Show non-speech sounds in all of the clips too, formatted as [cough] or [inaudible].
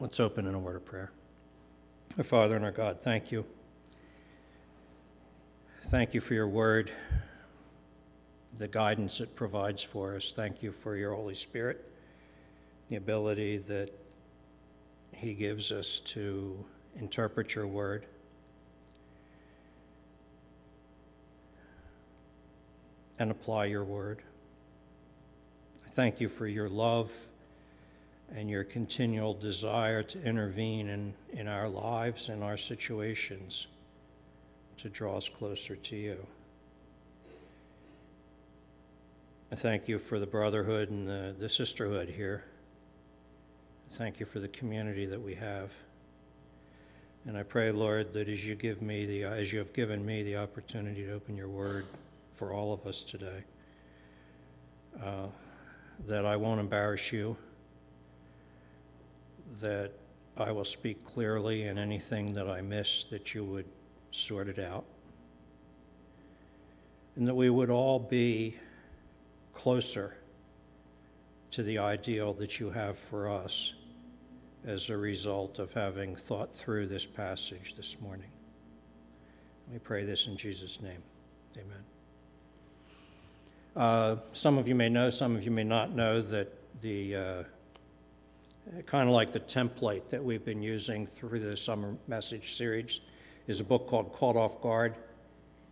Let's open in a word of prayer. Our Father and our God, thank you. Thank you for your word, the guidance it provides for us. Thank you for your Holy Spirit, the ability that He gives us to interpret your word. And apply your word. I thank you for your love and your continual desire to intervene in, in our lives and our situations to draw us closer to you. I thank you for the brotherhood and the, the sisterhood here. Thank you for the community that we have. And I pray, Lord, that as you give me the as you have given me the opportunity to open your word for all of us today, uh, that I won't embarrass you that I will speak clearly and anything that I miss, that you would sort it out. And that we would all be closer to the ideal that you have for us as a result of having thought through this passage this morning. We pray this in Jesus' name. Amen. Uh, some of you may know, some of you may not know that the uh, kind of like the template that we've been using through the summer message series, is a book called Caught Off Guard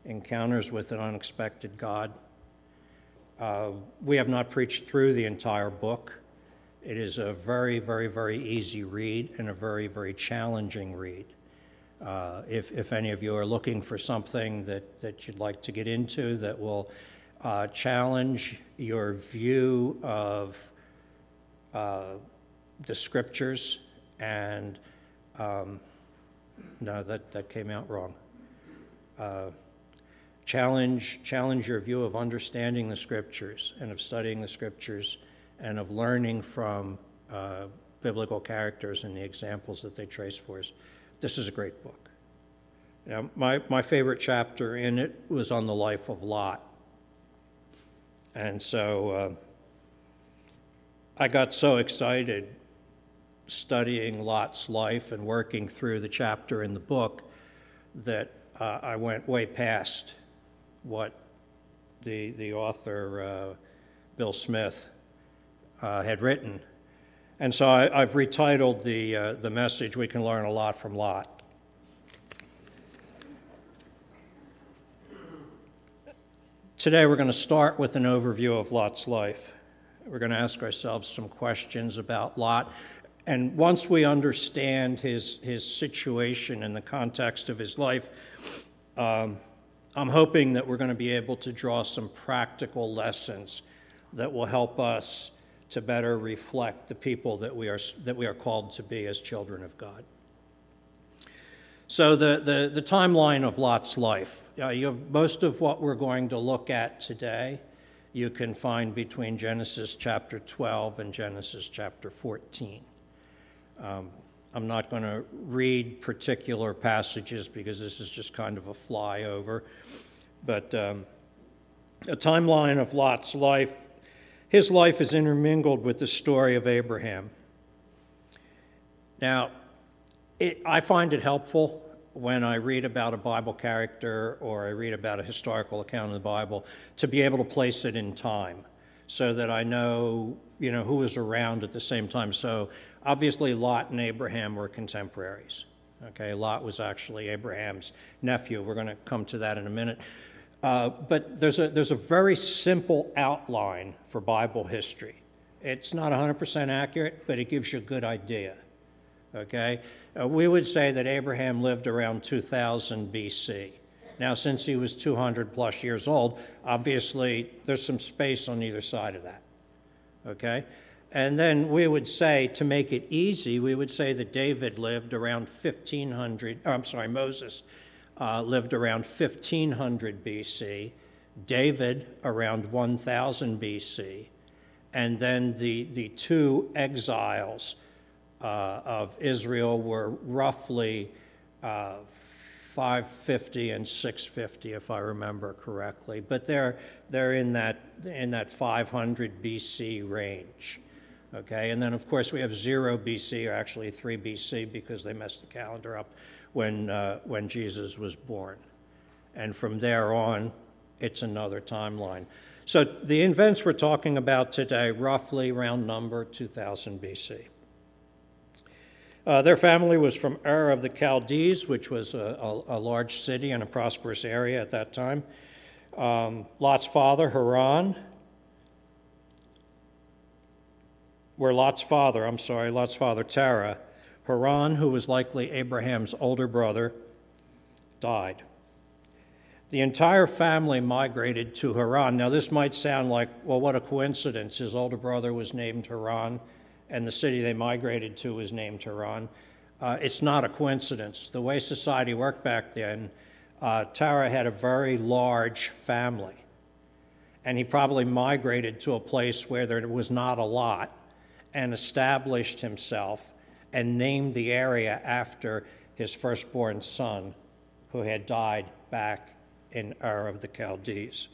Encounters with an Unexpected God. Uh, we have not preached through the entire book. It is a very, very, very easy read and a very, very challenging read. Uh, if, if any of you are looking for something that, that you'd like to get into that will uh, challenge your view of uh, the scriptures, and um, no, that, that came out wrong. Uh, challenge, challenge your view of understanding the scriptures and of studying the scriptures and of learning from uh, biblical characters and the examples that they trace for us. This is a great book. Now, my, my favorite chapter in it was on the life of Lot. And so uh, I got so excited studying Lot's life and working through the chapter in the book that uh, I went way past what the, the author, uh, Bill Smith, uh, had written. And so I, have retitled the, uh, the message, We Can Learn a Lot from Lot. Today we're going to start with an overview of Lot's life. We're going to ask ourselves some questions about Lot and once we understand his, his situation in the context of his life, um, I'm hoping that we're going to be able to draw some practical lessons that will help us to better reflect the people that we are, that we are called to be as children of God. So, the, the, the timeline of Lot's life. Uh, you have most of what we're going to look at today, you can find between Genesis chapter 12 and Genesis chapter 14. Um, I'm not going to read particular passages because this is just kind of a flyover. But um, a timeline of Lot's life, his life is intermingled with the story of Abraham. Now, it, I find it helpful when I read about a Bible character or I read about a historical account of the Bible to be able to place it in time so that I know, you know, who was around at the same time. So obviously, Lot and Abraham were contemporaries. Okay, Lot was actually Abraham's nephew. We're going to come to that in a minute. Uh, but there's a, there's a very simple outline for Bible history. It's not 100% accurate, but it gives you a good idea. Okay? Uh, we would say that Abraham lived around 2000 BC. Now, since he was 200 plus years old, obviously there's some space on either side of that. Okay? And then we would say, to make it easy, we would say that David lived around 1500, oh, I'm sorry, Moses uh, lived around 1500 BC, David around 1000 BC, and then the, the two exiles uh, of Israel were roughly uh, 550 and 650, if I remember correctly. But they're, they're in, that, in that 500 BC range. Okay, and then of course we have 0 BC, or actually 3 BC, because they messed the calendar up when, uh, when Jesus was born. And from there on, it's another timeline. So the events we're talking about today, roughly round number 2000 BC. Uh, their family was from Ur of the Chaldees, which was a, a, a large city and a prosperous area at that time. Um, Lot's father, Haran, where Lot's father, I'm sorry, Lot's father, Terah, Haran, who was likely Abraham's older brother, died. The entire family migrated to Haran. Now, this might sound like, well, what a coincidence. His older brother was named Haran, and the city they migrated to was named Haran. Uh, it's not a coincidence. The way society worked back then, uh, Terah had a very large family, and he probably migrated to a place where there was not a lot and established himself and named the area after his firstborn son, who had died back in Ur of the Chaldees.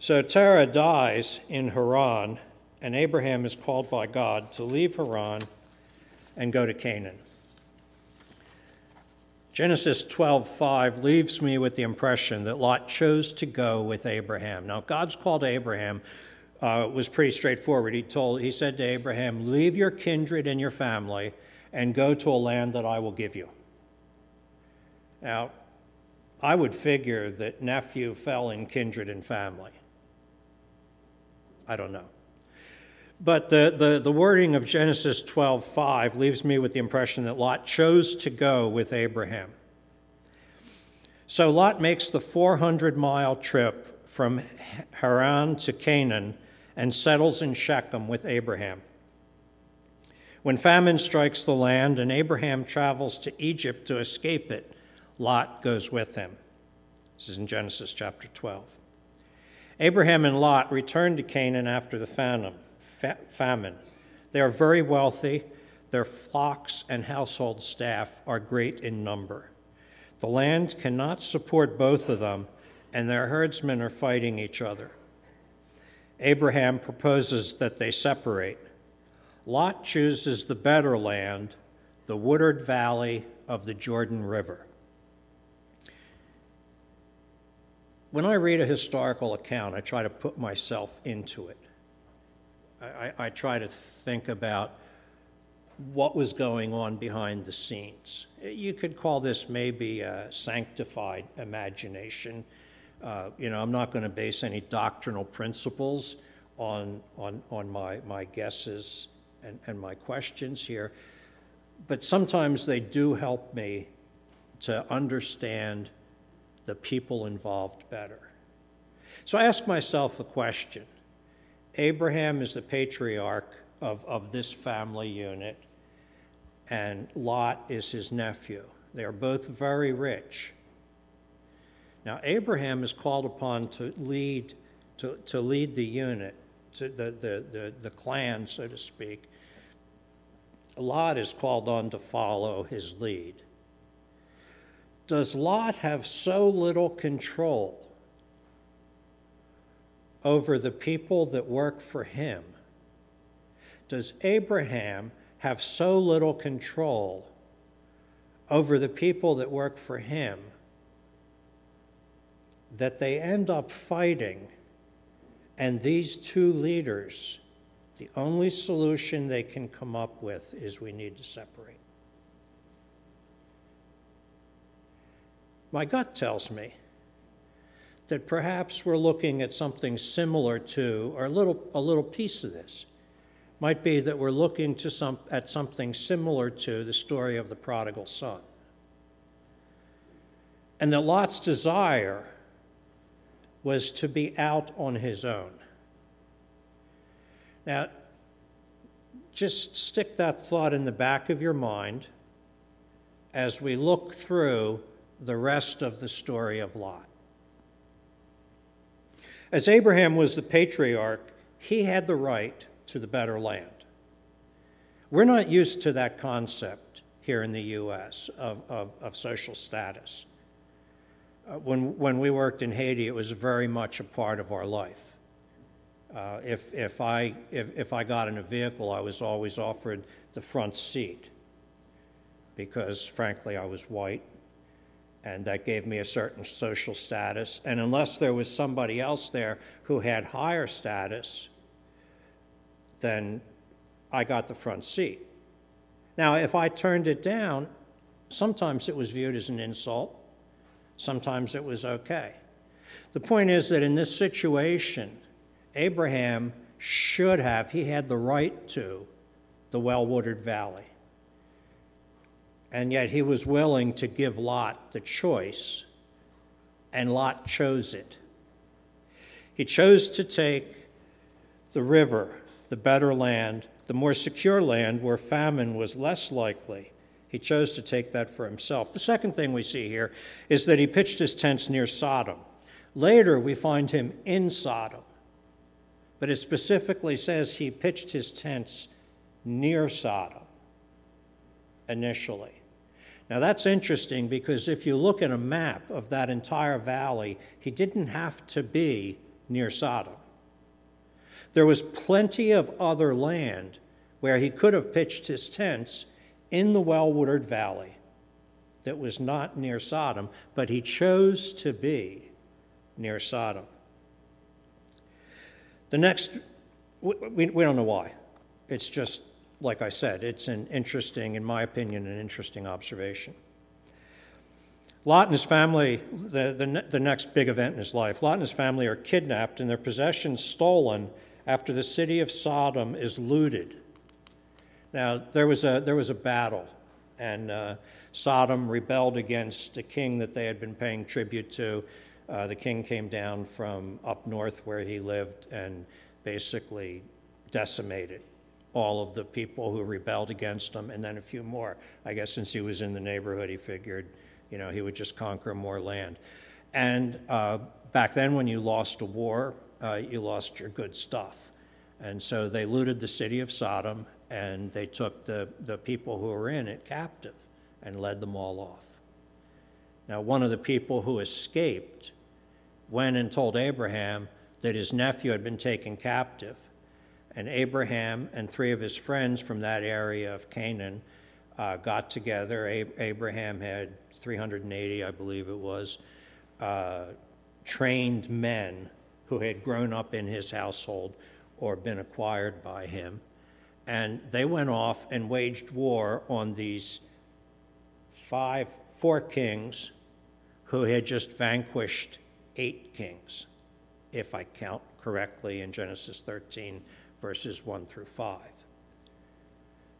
So Terah dies in Haran, and Abraham is called by God to leave Haran and go to Canaan. Genesis 12:5 leaves me with the impression that Lot chose to go with Abraham. Now, God's call to Abraham uh, was pretty straightforward. He told, he said to Abraham, "Leave your kindred and your family, and go to a land that I will give you." Now, I would figure that nephew fell in kindred and family. I don't know. But the, the, the wording of Genesis 12:5 leaves me with the impression that Lot chose to go with Abraham. So Lot makes the 400 mile trip from Haran to Canaan and settles in Shechem with Abraham. When famine strikes the land and Abraham travels to Egypt to escape it, Lot goes with him. This is in Genesis chapter 12. Abraham and Lot return to Canaan after the famine. They are very wealthy. Their flocks and household staff are great in number. The land cannot support both of them, and their herdsmen are fighting each other. Abraham proposes that they separate. Lot chooses the better land, the wooded valley of the Jordan River. When I read a historical account, I try to put myself into it. I, I try to think about what was going on behind the scenes. You could call this maybe a sanctified imagination. Uh, you know, I'm not going to base any doctrinal principles on, on, on my, my guesses and, and my questions here, but sometimes they do help me to understand the people involved better. So I ask myself the question Abraham is the patriarch of, of this family unit, and Lot is his nephew. They are both very rich. Now, Abraham is called upon to lead, to, to lead the unit, to the, the, the, the clan, so to speak. Lot is called on to follow his lead. Does Lot have so little control over the people that work for him? Does Abraham have so little control over the people that work for him that they end up fighting? And these two leaders, the only solution they can come up with is we need to separate. My gut tells me that perhaps we're looking at something similar to, or a little, a little piece of this. Might be that we're looking to some, at something similar to the story of the prodigal son. And that Lot's desire was to be out on his own. Now, just stick that thought in the back of your mind as we look through the rest of the story of Lot. As Abraham was the patriarch, he had the right to the better land. We're not used to that concept here in the U.S. of, of, of social status. Uh, when, when we worked in Haiti, it was very much a part of our life. Uh, If, if I, if, if I got in a vehicle, I was always offered the front seat because frankly, I was white, and that gave me a certain social status. And unless there was somebody else there who had higher status, then I got the front seat. Now, if I turned it down, sometimes it was viewed as an insult, sometimes it was okay. The point is that in this situation, Abraham should have, he had the right to the well wooded valley. And yet he was willing to give Lot the choice, and Lot chose it. He chose to take the river, the better land, the more secure land where famine was less likely. He chose to take that for himself. The second thing we see here is that he pitched his tents near Sodom. Later, we find him in Sodom, but it specifically says he pitched his tents near Sodom initially. Now, that's interesting because if you look at a map of that entire valley, he didn't have to be near Sodom. There was plenty of other land where he could have pitched his tents in the well watered valley that was not near Sodom, but he chose to be near Sodom. The next, we, we don't know why. It's just, like I said, it's an interesting, in my opinion, an interesting observation. Lot and his family, the, the, the next big event in his life, Lot and his family are kidnapped and their possessions stolen after the city of Sodom is looted. Now, there was a, there was a battle, and uh, Sodom rebelled against a king that they had been paying tribute to. Uh, the king came down from up north where he lived and basically decimated all of the people who rebelled against him, and then a few more. I guess since he was in the neighborhood, he figured, you know, he would just conquer more land. And uh, back then, when you lost a war, uh, you lost your good stuff. And so they looted the city of Sodom and they took the, the people who were in it captive and led them all off. Now, one of the people who escaped went and told Abraham that his nephew had been taken captive. And Abraham and three of his friends from that area of Canaan uh, got together. Abraham had 380, I believe it was, uh, trained men who had grown up in his household or been acquired by him. And they went off and waged war on these five, four kings who had just vanquished eight kings, if I count correctly in Genesis 13, verses 1 through 5.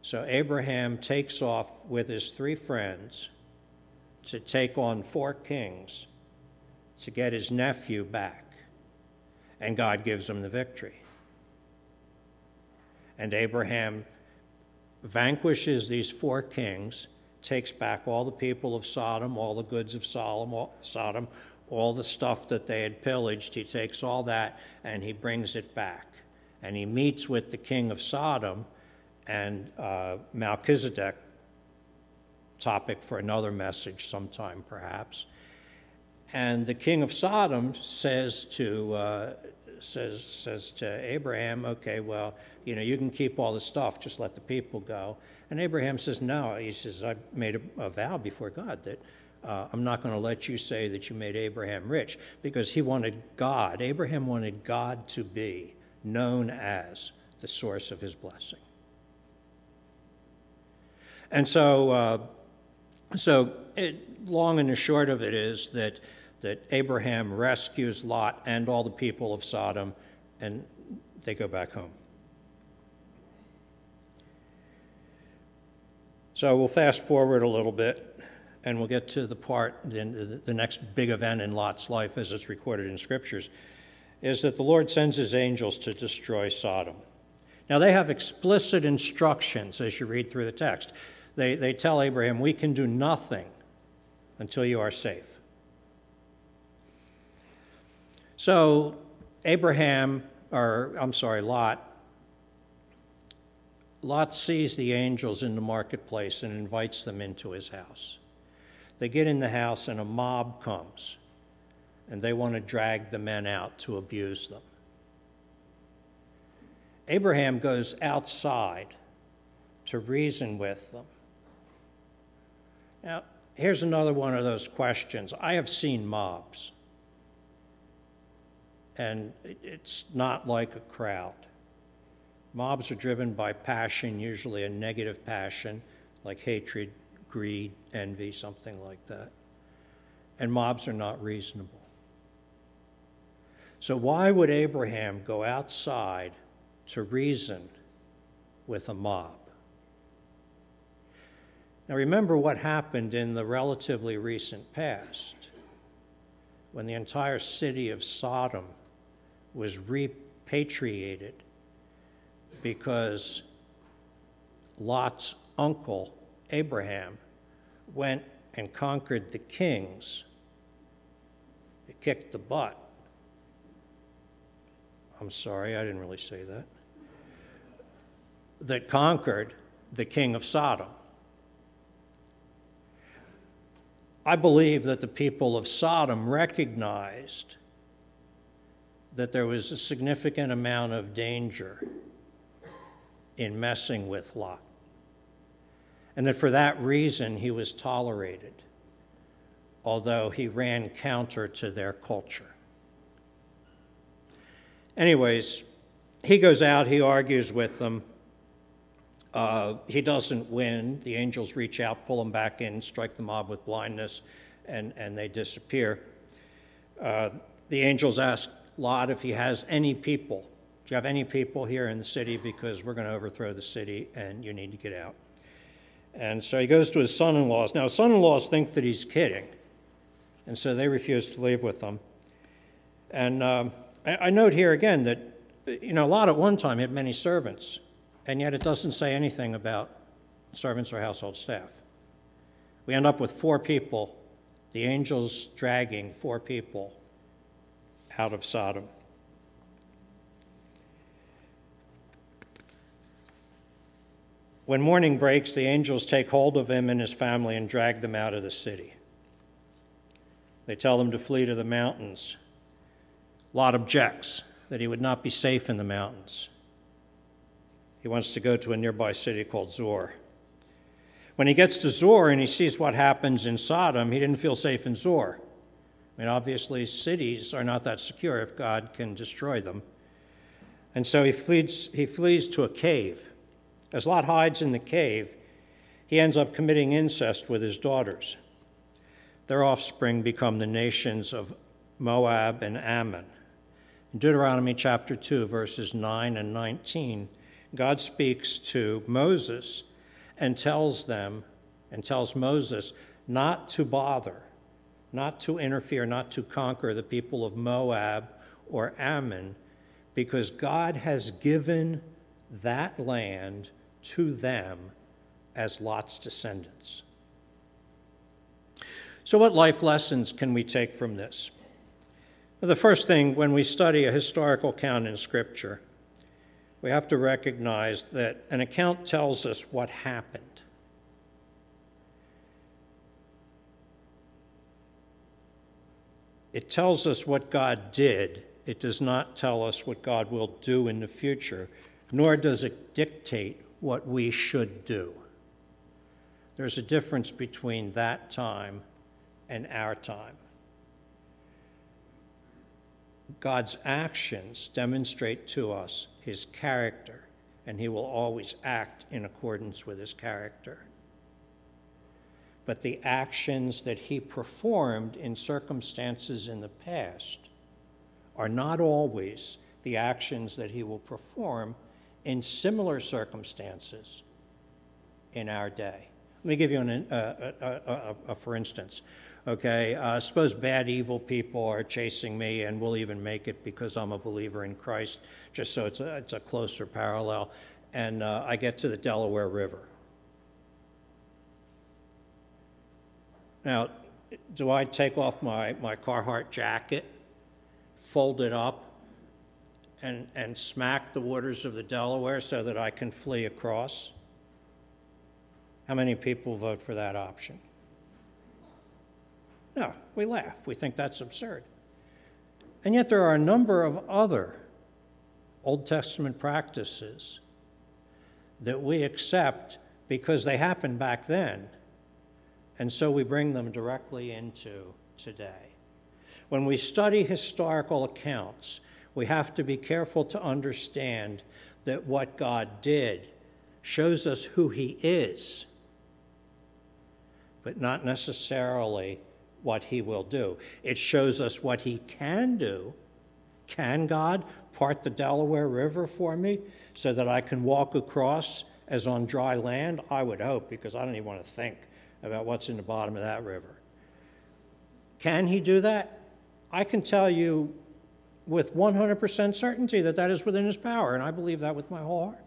So Abraham takes off with his three friends to take on four kings to get his nephew back and God gives them the victory. And Abraham vanquishes these four kings, takes back all the people of Sodom, all the goods of Sodom, all the stuff that they had pillaged. He takes all that and he brings it back. And he meets with the king of Sodom and uh, Melchizedek, topic for another message sometime perhaps. And the king of Sodom says to, uh, says, says to Abraham, okay, well, you know, you can keep all the stuff, just let the people go. And Abraham says, no. He says, I made a, a vow before God that uh, I'm not going to let you say that you made Abraham rich because he wanted God. Abraham wanted God to be known as the source of his blessing. And so, uh, so it, long and the short of it is that that Abraham rescues Lot and all the people of Sodom, and they go back home. So we'll fast forward a little bit, and we'll get to the part, the, the next big event in Lot's life as it's recorded in scriptures, is that the Lord sends his angels to destroy Sodom. Now, they have explicit instructions as you read through the text. They, they tell Abraham, We can do nothing until you are safe. So Abraham, or I'm sorry, Lot, Lot sees the angels in the marketplace and invites them into his house. They get in the house and a mob comes and they want to drag the men out to abuse them. Abraham goes outside to reason with them. Now, here's another one of those questions. I have seen mobs, and it's not like a crowd. Mobs are driven by passion, usually a negative passion, like hatred, greed, envy, something like that. And mobs are not reasonable. So, why would Abraham go outside to reason with a mob? Now, remember what happened in the relatively recent past when the entire city of Sodom was repatriated because Lot's uncle, Abraham, went and conquered the kings. It kicked the butt. I'm sorry, I didn't really say that. That conquered the king of Sodom. I believe that the people of Sodom recognized that there was a significant amount of danger in messing with Lot, and that for that reason he was tolerated, although he ran counter to their culture. Anyways, he goes out, he argues with them. Uh, he doesn't win. The angels reach out, pull him back in, strike the mob with blindness, and, and they disappear. Uh, the angels ask Lot if he has any people. Do you have any people here in the city? Because we're going to overthrow the city and you need to get out. And so he goes to his son in laws. Now, son in laws think that he's kidding, and so they refuse to leave with him. And um, I, I note here again that, you know, Lot at one time had many servants and yet it doesn't say anything about servants or household staff. We end up with four people, the angels dragging four people out of Sodom. When morning breaks, the angels take hold of him and his family and drag them out of the city. They tell them to flee to the mountains. Lot objects that he would not be safe in the mountains. He wants to go to a nearby city called Zoar. When he gets to Zoar and he sees what happens in Sodom, he didn't feel safe in Zoar. I mean, obviously, cities are not that secure if God can destroy them. And so he flees, he flees to a cave. As Lot hides in the cave, he ends up committing incest with his daughters. Their offspring become the nations of Moab and Ammon. In Deuteronomy chapter 2, verses 9 and 19, God speaks to Moses and tells them, and tells Moses not to bother, not to interfere, not to conquer the people of Moab or Ammon, because God has given that land to them as Lot's descendants. So, what life lessons can we take from this? The first thing, when we study a historical account in Scripture, we have to recognize that an account tells us what happened. It tells us what God did. It does not tell us what God will do in the future, nor does it dictate what we should do. There's a difference between that time and our time. God's actions demonstrate to us his character, and he will always act in accordance with his character. But the actions that he performed in circumstances in the past are not always the actions that he will perform in similar circumstances in our day. Let me give you an, uh, uh, uh, uh for instance. Okay, uh, suppose bad, evil people are chasing me and will even make it because I'm a believer in Christ, just so it's a, it's a closer parallel. And uh, I get to the Delaware River. Now, do I take off my, my Carhartt jacket, fold it up, and, and smack the waters of the Delaware so that I can flee across? How many people vote for that option? No, we laugh. We think that's absurd. And yet, there are a number of other Old Testament practices that we accept because they happened back then, and so we bring them directly into today. When we study historical accounts, we have to be careful to understand that what God did shows us who He is, but not necessarily what He will do. It shows us what He can do. Can God part the Delaware River for me so that I can walk across as on dry land? I would hope, because I don't even want to think about what's in the bottom of that river. Can He do that? I can tell you with 100% certainty that that is within his power, and I believe that with my whole heart.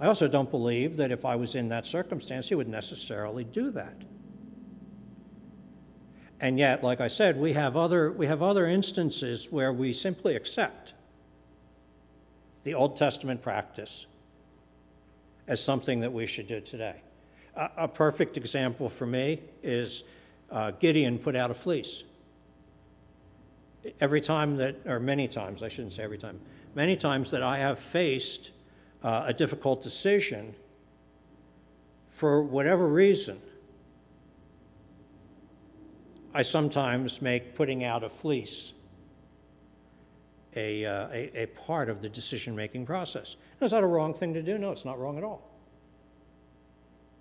I also don't believe that if I was in that circumstance, he would necessarily do that. And yet, like I said, we have other, we have other instances where we simply accept the Old Testament practice as something that we should do today. A, perfect example for me is uh, Gideon put out a fleece every time that, or many times, I shouldn't say every time, many times that I have faced uh, a difficult decision for whatever reason, I sometimes make putting out a fleece a, uh, a, a, part of the decision making process. Is that a wrong thing to do? No, it's not wrong at all.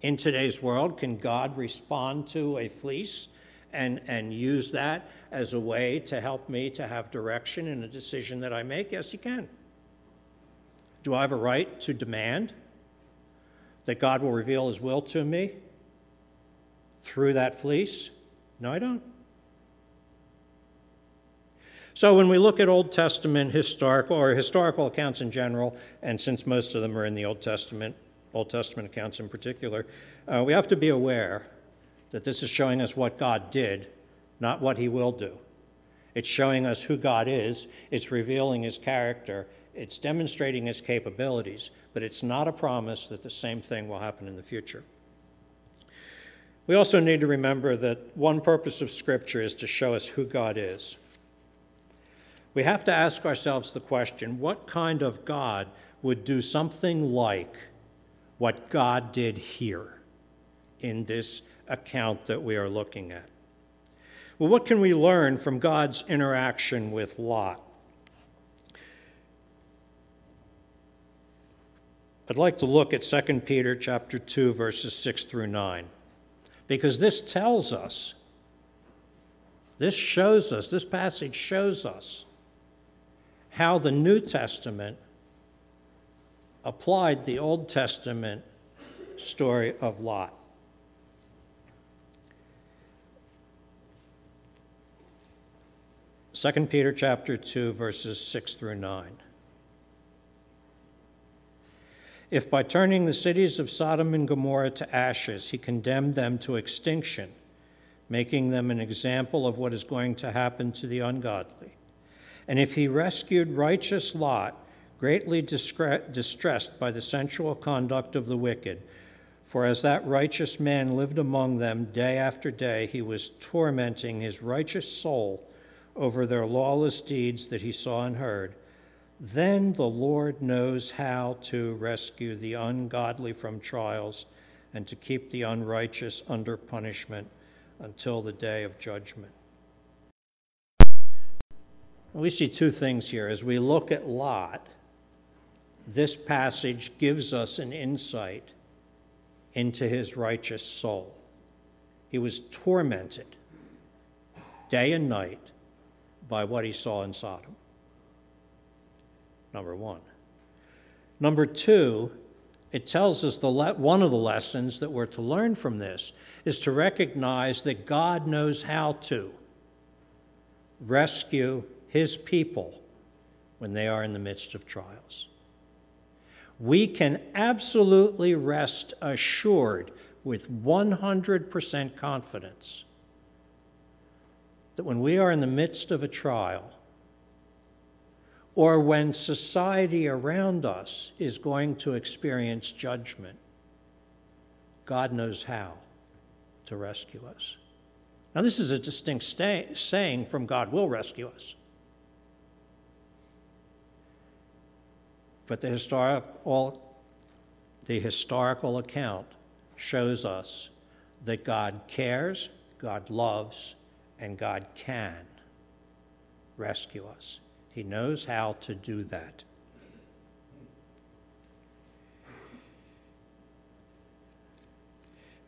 In today's world, can God respond to a fleece and, and use that as a way to help me to have direction in a decision that I make? Yes, you can. Do I have a right to demand that God will reveal his will to me through that fleece? No, I don't. So when we look at Old Testament historical or historical accounts in general, and since most of them are in the Old Testament, Old Testament accounts in particular, uh, we have to be aware that this is showing us what God did not what he will do. It's showing us who God is, it's revealing his character, it's demonstrating his capabilities, but it's not a promise that the same thing will happen in the future. We also need to remember that one purpose of Scripture is to show us who God is. We have to ask ourselves the question what kind of God would do something like what God did here in this account that we are looking at? Well, what can we learn from God's interaction with Lot? I'd like to look at 2 Peter chapter 2 verses 6 through 9 because this tells us this shows us this passage shows us how the New Testament applied the Old Testament story of Lot. 2 Peter chapter 2 verses 6 through 9. If by turning the cities of Sodom and Gomorrah to ashes he condemned them to extinction, making them an example of what is going to happen to the ungodly, and if he rescued righteous Lot, greatly distressed by the sensual conduct of the wicked, for as that righteous man lived among them day after day, he was tormenting his righteous soul over their lawless deeds that he saw and heard, then the Lord knows how to rescue the ungodly from trials and to keep the unrighteous under punishment until the day of judgment. We see two things here. As we look at Lot, this passage gives us an insight into his righteous soul. He was tormented day and night by what he saw in Sodom. Number one. Number two, it tells us the le- one of the lessons that we're to learn from this is to recognize that God knows how to rescue his people when they are in the midst of trials. We can absolutely rest assured with 100% confidence that when we are in the midst of a trial, or when society around us is going to experience judgment, God knows how to rescue us. Now, this is a distinct saying from God will rescue us. But the historical, the historical account shows us that God cares, God loves, and God can rescue us. He knows how to do that.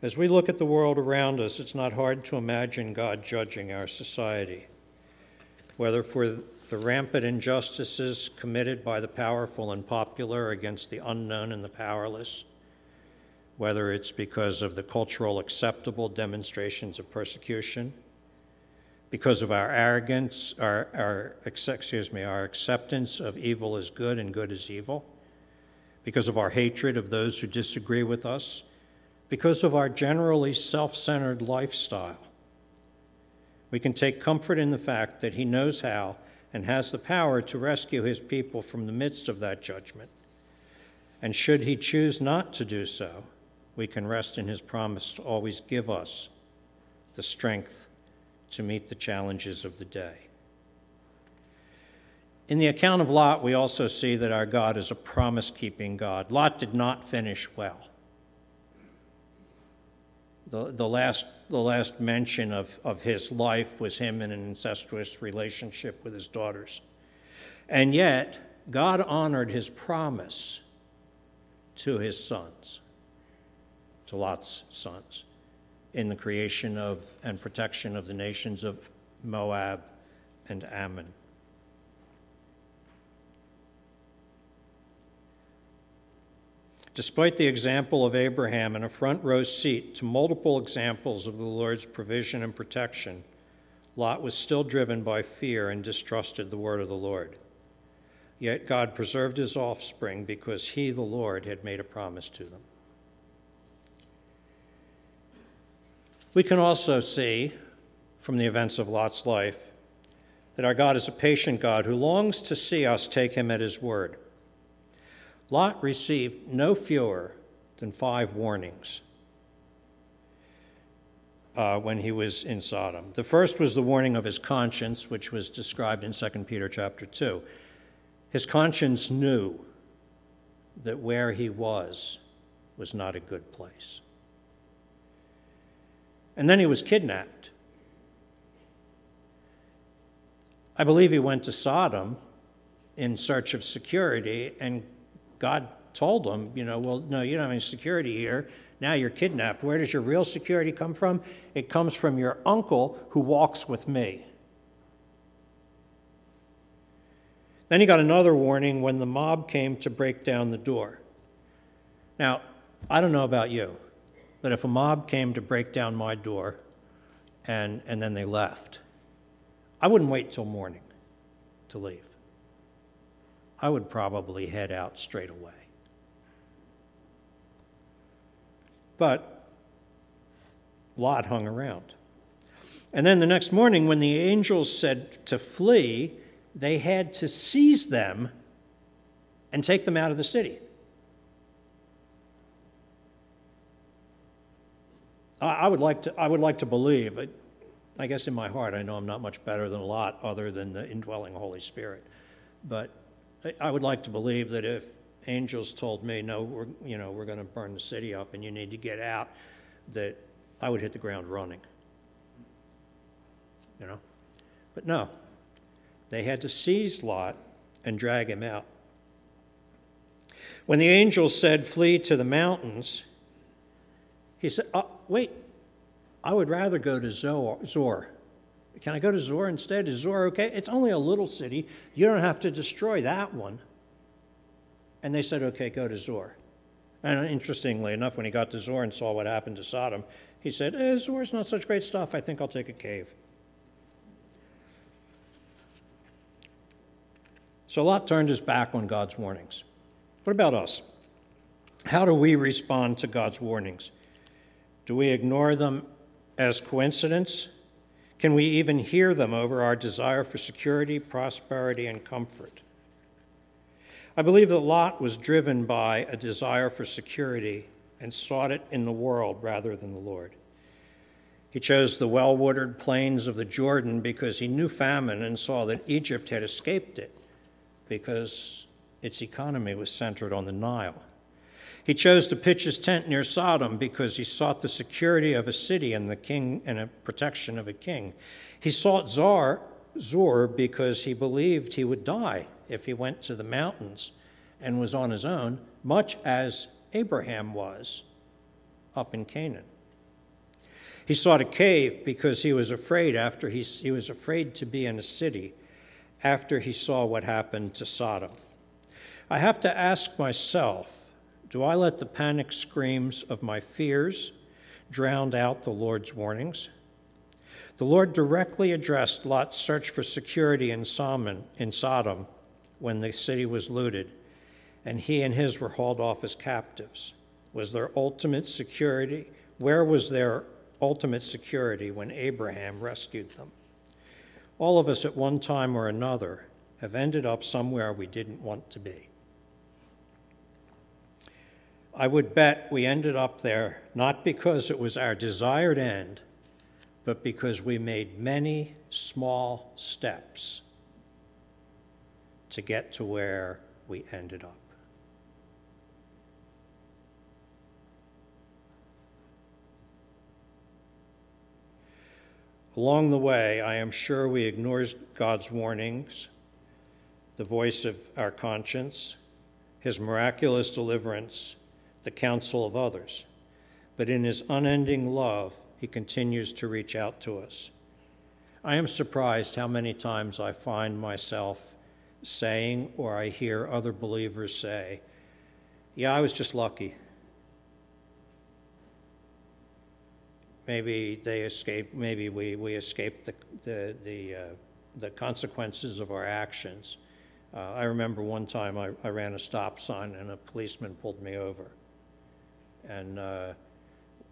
As we look at the world around us, it's not hard to imagine God judging our society, whether for the rampant injustices committed by the powerful and popular against the unknown and the powerless, whether it's because of the cultural acceptable demonstrations of persecution, because of our arrogance, our, our excuse me, our acceptance of evil as good and good as evil, because of our hatred of those who disagree with us because of our generally self centered lifestyle. We can take comfort in the fact that He knows how and has the power to rescue His people from the midst of that judgment. And should He choose not to do so, we can rest in His promise to always give us the strength to meet the challenges of the day. In the account of Lot, we also see that our God is a promise keeping God. Lot did not finish well the, the, last, the last mention of, of his life was him in an incestuous relationship with his daughters. And yet, God honored his promise to his sons, to Lot's sons, in the creation of and protection of the nations of Moab and Ammon. Despite the example of Abraham and a front row seat to multiple examples of the Lord's provision and protection, Lot was still driven by fear and distrusted the word of the Lord. Yet God preserved his offspring because he, the Lord, had made a promise to them. We can also see from the events of Lot's life that our God is a patient God who longs to see us take him at his word. Lot received no fewer than five warnings uh, when he was in Sodom. The first was the warning of his conscience, which was described in 2 Peter chapter 2. His conscience knew that where he was was not a good place. And then he was kidnapped. I believe he went to Sodom in search of security and God told them, you know, well, no, you don't have any security here. Now you're kidnapped. Where does your real security come from? It comes from your uncle who walks with me. Then he got another warning when the mob came to break down the door. Now, I don't know about you, but if a mob came to break down my door and, and then they left, I wouldn't wait till morning to leave. I would probably head out straight away. But Lot hung around. And then the next morning, when the angels said to flee, they had to seize them and take them out of the city. I would like to, I would like to believe, I guess in my heart, I know I'm not much better than Lot other than the indwelling Holy Spirit. But I would like to believe that if angels told me, no, we're, you know, we're going to burn the city up and you need to get out, that I would hit the ground running. You know? But no, they had to seize Lot and drag him out. When the angels said, flee to the mountains, he said, oh, wait, I would rather go to Zoar. Can I go to Zoar instead? Is Zoar okay? It's only a little city. You don't have to destroy that one. And they said, okay, go to Zoar. And interestingly enough, when he got to Zoar and saw what happened to Sodom, he said, eh, Zoar's not such great stuff. I think I'll take a cave. So Lot turned his back on God's warnings. What about us? How do we respond to God's warnings? Do we ignore them as coincidence? Can we even hear them over our desire for security, prosperity, and comfort? I believe that Lot was driven by a desire for security and sought it in the world rather than the Lord. He chose the well watered plains of the Jordan because he knew famine and saw that Egypt had escaped it because its economy was centered on the Nile. He chose to pitch his tent near Sodom because he sought the security of a city and the king and a protection of a king. He sought Zar, Zur because he believed he would die if he went to the mountains and was on his own, much as Abraham was up in Canaan. He sought a cave because he was afraid after he, he was afraid to be in a city after he saw what happened to Sodom. I have to ask myself do I let the panic screams of my fears drown out the Lord's warnings? The Lord directly addressed Lot's search for security in Sodom when the city was looted, and he and his were hauled off as captives. Was their ultimate security? Where was their ultimate security when Abraham rescued them? All of us at one time or another have ended up somewhere we didn't want to be. I would bet we ended up there not because it was our desired end, but because we made many small steps to get to where we ended up. Along the way, I am sure we ignored God's warnings, the voice of our conscience, his miraculous deliverance, the counsel of others. But in his unending love, he continues to reach out to us. I am surprised how many times I find myself saying, or I hear other believers say, Yeah, I was just lucky. Maybe they escaped, maybe we, we escaped the, the, the, uh, the consequences of our actions. Uh, I remember one time I, I ran a stop sign and a policeman pulled me over and uh,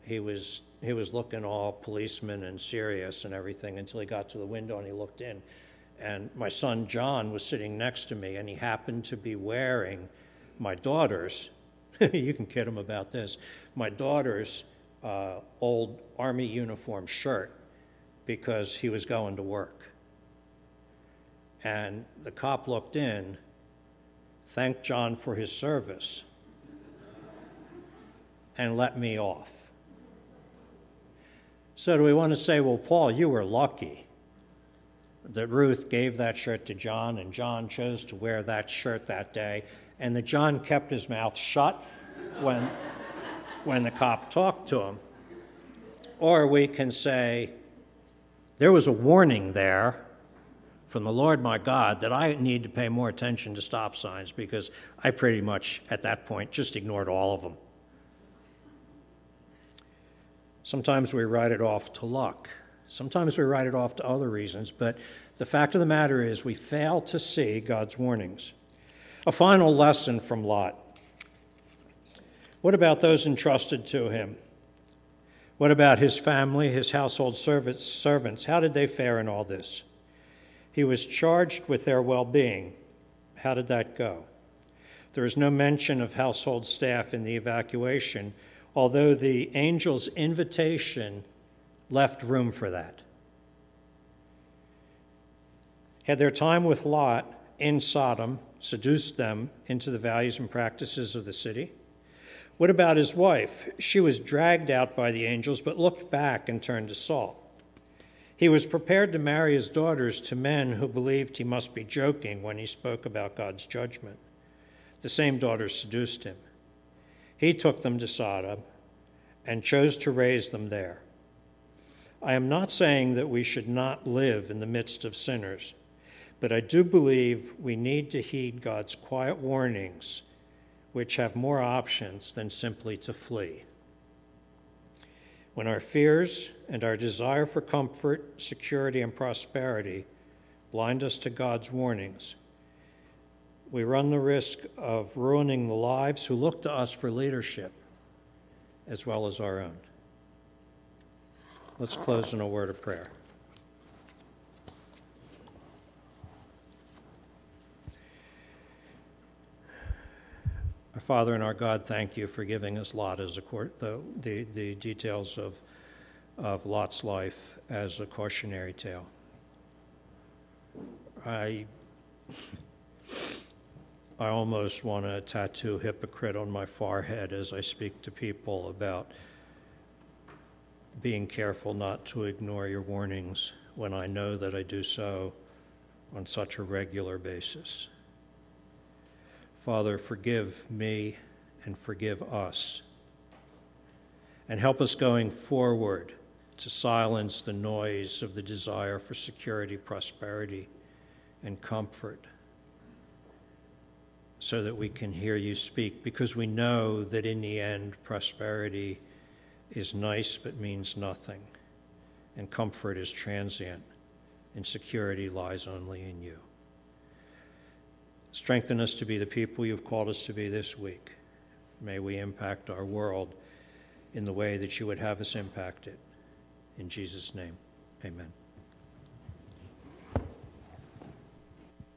he was he was looking all policeman and serious and everything until he got to the window and he looked in, and my son John was sitting next to me and he happened to be wearing my daughter's. [laughs] you can kid him about this. My daughter's uh, old army uniform shirt because he was going to work. And the cop looked in, thanked John for his service, and let me off. So, do we want to say, well, Paul, you were lucky that Ruth gave that shirt to John and John chose to wear that shirt that day, and that John kept his mouth shut when, when the cop talked to him? Or we can say, there was a warning there from the Lord my God that I need to pay more attention to stop signs because I pretty much, at that point, just ignored all of them. Sometimes we write it off to luck. Sometimes we write it off to other reasons, but the fact of the matter is we fail to see God's warnings. A final lesson from Lot. What about those entrusted to him? What about his family, his household servants? How did they fare in all this? He was charged with their well being. How did that go? There is no mention of household staff in the evacuation, although the angel's invitation left room for that. Had their time with Lot in Sodom seduced them into the values and practices of the city? What about his wife? She was dragged out by the angels, but looked back and turned to Saul. He was prepared to marry his daughters to men who believed he must be joking when he spoke about God's judgment. The same daughters seduced him. He took them to Sodom and chose to raise them there. I am not saying that we should not live in the midst of sinners, but I do believe we need to heed God's quiet warnings, which have more options than simply to flee. When our fears and our desire for comfort, security, and prosperity blind us to God's warnings, we run the risk of ruining the lives who look to us for leadership as well as our own. Let's close in a word of prayer. Our Father and our God, thank you for giving us Lot as a court, the, the, the details of, of Lot's life as a cautionary tale. I I almost want to tattoo hypocrite on my forehead as I speak to people about being careful not to ignore your warnings when I know that I do so on such a regular basis. Father, forgive me and forgive us. And help us going forward to silence the noise of the desire for security, prosperity, and comfort so that we can hear you speak, because we know that in the end, prosperity is nice but means nothing, and comfort is transient, and security lies only in you. Strengthen us to be the people you've called us to be this week. May we impact our world in the way that you would have us impact it. In Jesus' name, amen.